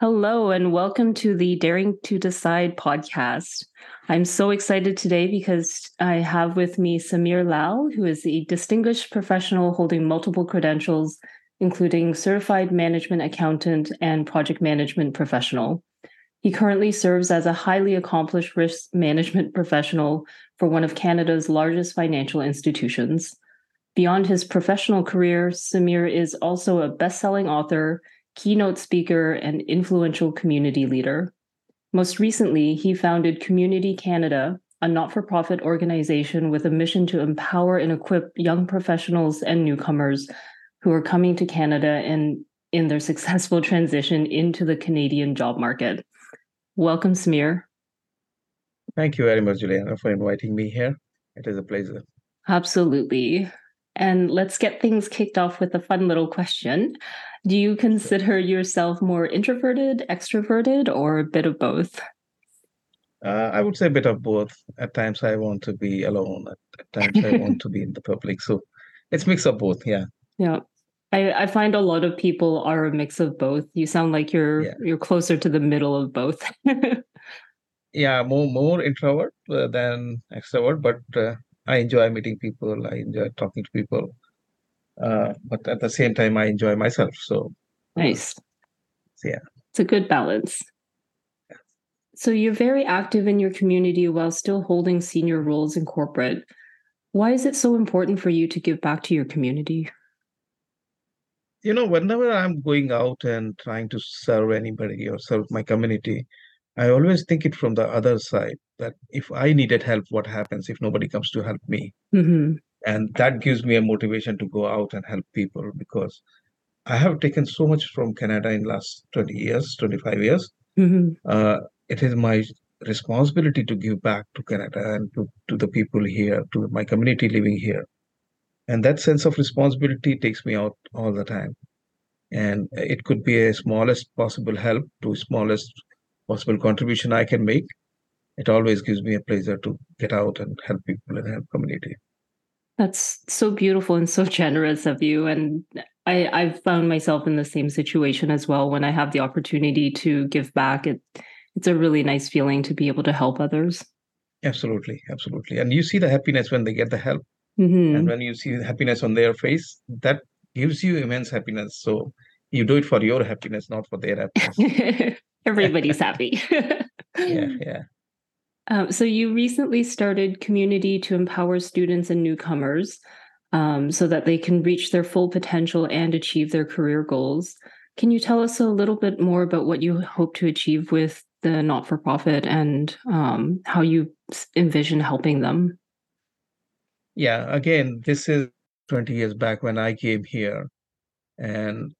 Hello, and welcome to the Daring to Decide podcast. I'm so excited today because I have with me Sameer Lal, who is a distinguished professional holding multiple credentials, including certified management accountant and project management professional. He currently serves as a highly accomplished risk management professional for one of Canada's largest financial institutions. Beyond his professional career, Samir is also a best selling author, keynote speaker, and influential community leader. Most recently, he founded ComUnity Canada, a not for profit organization with a mission to empower and equip young professionals and newcomers who are coming to Canada and in their successful transition into the Canadian job market. Welcome, Sameer. Thank you very much, Juliana, for inviting me here. It is a pleasure. Absolutely. And let's get things kicked off with a fun little question. Do you consider yourself more introverted, extroverted, or a bit of both? Uh, I would say a bit of both. At times I want to be alone. At, at times I want to be in the public. So it's mix of both. Yeah. Yeah. I, I find a lot of people are a mix of both. You sound like you're yeah. you're closer to the middle of both. yeah, more more introvert uh, than extrovert, but uh, I enjoy meeting people. I enjoy talking to people. Uh, but at the same time, I enjoy myself. So nice. Yeah, it's a good balance. Yeah. So you're very active in your community while still holding senior roles in corporate. Why is it so important for you to give back to your community? you know, whenever I'm going out and trying to serve anybody or serve my community, I always think it from the other side that if I needed help, what happens if nobody comes to help me? Mm-hmm. And that gives me a motivation to go out and help people because I have taken so much from Canada in last 20 years, 25 years. Mm-hmm. Uh, it is my responsibility to give back to Canada and to, to the people here, to my community living here and that sense of responsibility takes me out all the time and it could be a smallest possible help to smallest possible contribution i can make it always gives me a pleasure to get out and help people and help community that's so beautiful and so generous of you and i i've found myself in the same situation as well when i have the opportunity to give back it it's a really nice feeling to be able to help others absolutely absolutely and you see the happiness when they get the help Mm-hmm. And when you see happiness on their face, that gives you immense happiness. So you do it for your happiness, not for their happiness. Everybody's happy. yeah, yeah. Um, so you recently started ComUnity to empower students and newcomers um, so that they can reach their full potential and achieve their career goals. Can you tell us a little bit more about what you hope to achieve with the not for profit and um, how you envision helping them? yeah, again, this is 20 years back when I came here, and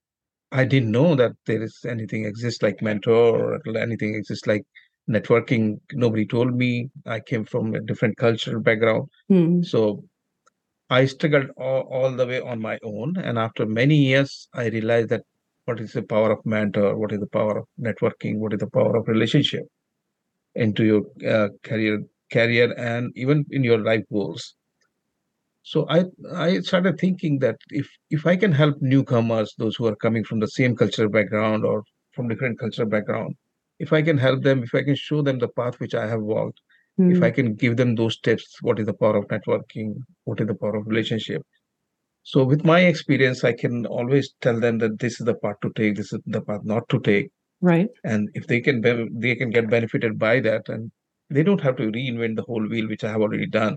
I didn't know that there is anything exists like mentor or anything exists like networking. Nobody told me. I came from a different cultural background, mm. so I struggled all, all the way on my own. And after many years, I realized that what is the power of mentor, what is the power of networking, what is the power of relationship into your uh, career, career, and even in your life goals so i i started thinking that if if i can help newcomers those who are coming from the same cultural background or from different cultural background if i can help them if i can show them the path which i have walked mm. if i hmm. can give them those tips what is the power of networking what is the power of relationship. So with my experience i can always tell them that this is the path to take this is the path not to take. Right. And if they can be, they can get benefited by that and they don't have to reinvent the whole wheel which i have already done.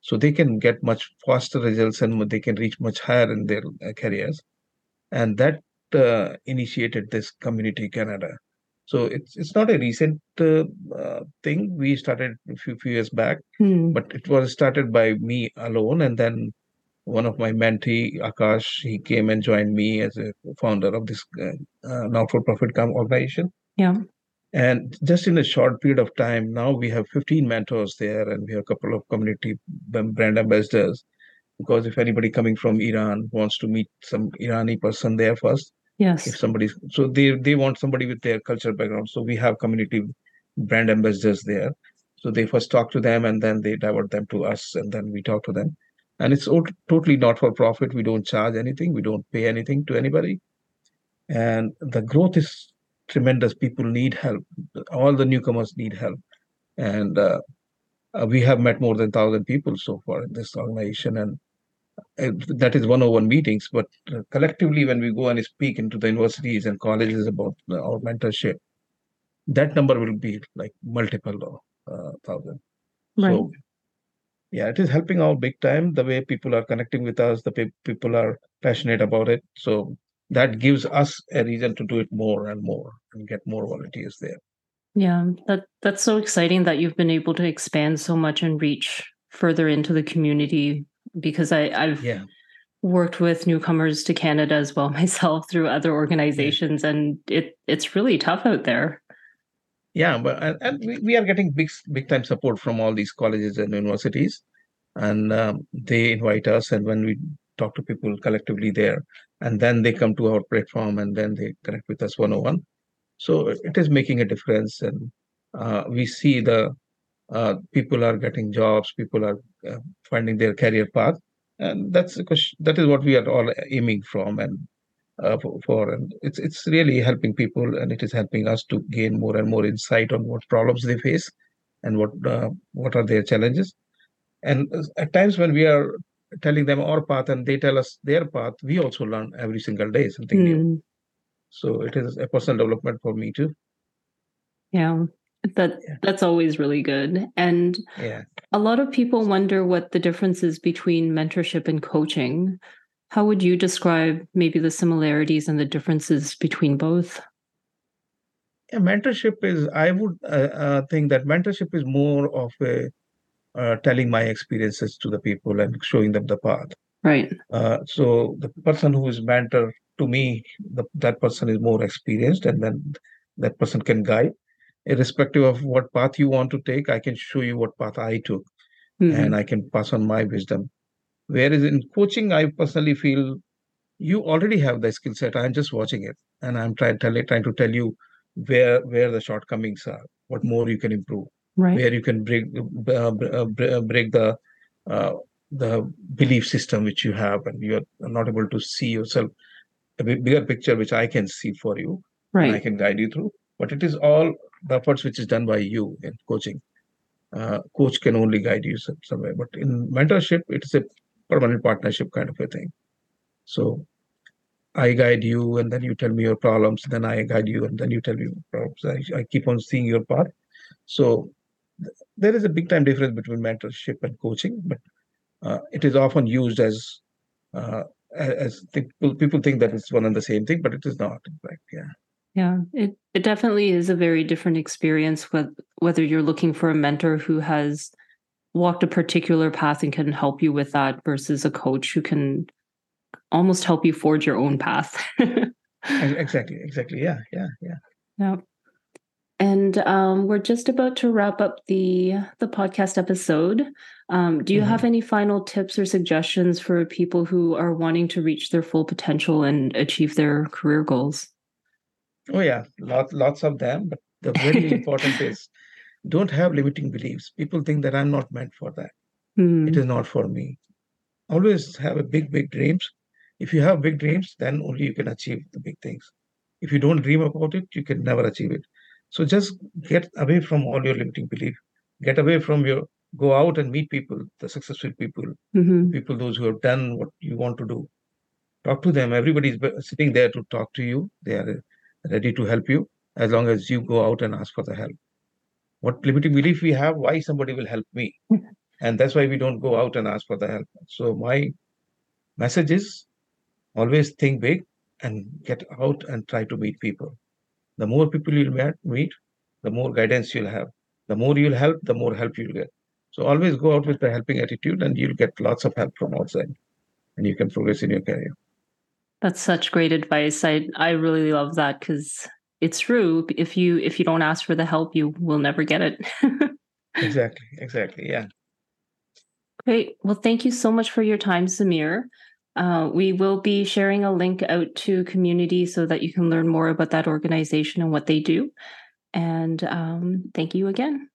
So they can get much faster results and they can reach much higher in their uh, careers. And that uh, initiated this ComUnity Canada so it's it's not a recent uh, uh, thing. We started a few, few years back hmm. but it was started by me alone. And then one of my mentee akash he came and joined me as a founder of this uh, uh not-for-profit organization. Yeah. And just in a short period of time, now we have 15 mentors there and we have a couple of community brand ambassadors. Because if anybody coming from Iran wants to meet some Irani person there first, yes. If somebody, so they they want somebody with their cultural background. So we have community brand ambassadors there. So they first talk to them and then they divert them to us and then we talk to them. And it's totally not for profit. We don't charge anything. We don't pay anything to anybody. And the growth is tremendous. People need help. All the newcomers need help, and uh, uh, we have met more than thousand people so far in this organization, and that is one-on-one meetings. But uh, collectively, when we go and speak into the universities and colleges about our mentorship, that number will be like multiple uh, thousand. Right. So yeah, it is helping out big time. The way people are connecting with us, the people are passionate about it. So that gives us a reason to do it more and more and get more volunteers there. Yeah, that that's so exciting that you've been able to expand so much and reach further into the community because I, I've Yeah. worked with newcomers to Canada as well myself through other Yeah. organizations and it it's really tough out there. Yeah, but and, and we, we are getting big big time support from all these colleges and universities, and um, they invite us, and when we talk to people collectively there, and then they come to our platform, and then they connect with us one on one. So it is making a difference, and uh, we see the uh, people are getting jobs, people are uh, finding their career path, and that's because that is what we are all aiming from, and uh, for, for. And it's it's really helping people and it is helping us to gain more and more insight on what problems they face and what uh, what are their challenges. And uh, at times when we are telling them our path and they tell us their path we also learn every single day something new. Mm, so it is a personal development for me too. Yeah. That Yeah. that's always really good. And yeah a lot of people wonder what the difference is between mentorship and coaching. How would you describe maybe the similarities and the differences between both? Yeah, mentorship is i would uh, uh, think that mentorship is more of a uh, telling my experiences to the people and showing them the path Right. Uh, so the person who is mentor to me, the, that person is more experienced, and then that person can guide, irrespective of what path you want to take. I can show you what path I took, Mhm. and I can pass on my wisdom. Whereas in coaching, I personally feel you already have the skill set. I'm just watching it, and I'm trying tell trying to tell you where where the shortcomings are, what more you can improve Right. where you can break uh, uh, uh, break the uh, the belief system which you have and you're not able to see yourself a bigger picture which i can see for you and i can guide you through but it is all the efforts which is done by you in coaching. Uh, coach can only guide you some, somewhere but in mentorship it's a permanent partnership kind of a thing. So i guide you and then you tell me your problems then i guide you and then you tell me problems. I, I keep on seeing your path. So th- there is a big time difference between mentorship and coaching, but uh, it is often used as uh, as people people think that it's one and the same thing, but it is not. In fact, yeah, Yeah. It it definitely is a very different experience with whether you're looking for a mentor who has walked a particular path and can help you with that versus a coach who can almost help you forge your own path. Exactly, exactly. Yeah, yeah, yeah. Yeah. And um, we're just about to wrap up the the podcast episode. Um, do you Mhm. have any final tips or suggestions for people who are wanting to reach their full potential and achieve their career goals? Oh yeah, lots lots of them. But the very important is don't have limiting beliefs. People think that I'm not meant for that. Hmm, It is not for me. Always have a big, big dreams. If you have big dreams, then only you can achieve the big things. If you don't dream about it, you can never achieve it. So just get away from all your limiting belief. Get away from your go out and meet people, the successful people, mhm, people those who have done what you want to do. Talk to them. Everybody is sitting there to talk to you. They are ready to help you as long as you go out and ask for the help. What limiting belief we have, why somebody will help me? And that's why we don't go out and ask for the help. So my message is always think big and get out and try to meet people. The more people you'll meet, the more guidance you'll have. The more you'll help, the more help you'll get. So always go out with the helping attitude and you'll get lots of help from outside and you can progress in your career. That's such great advice. I I really love that because it's true. If you if you don't ask for the help, you will never get it. Exactly, exactly. Yeah. Great. Well, thank you so much for your time, Sameer. Uh, we will be sharing a link out to ComUnity so that you can learn more about that organization and what they do. And um, thank you again.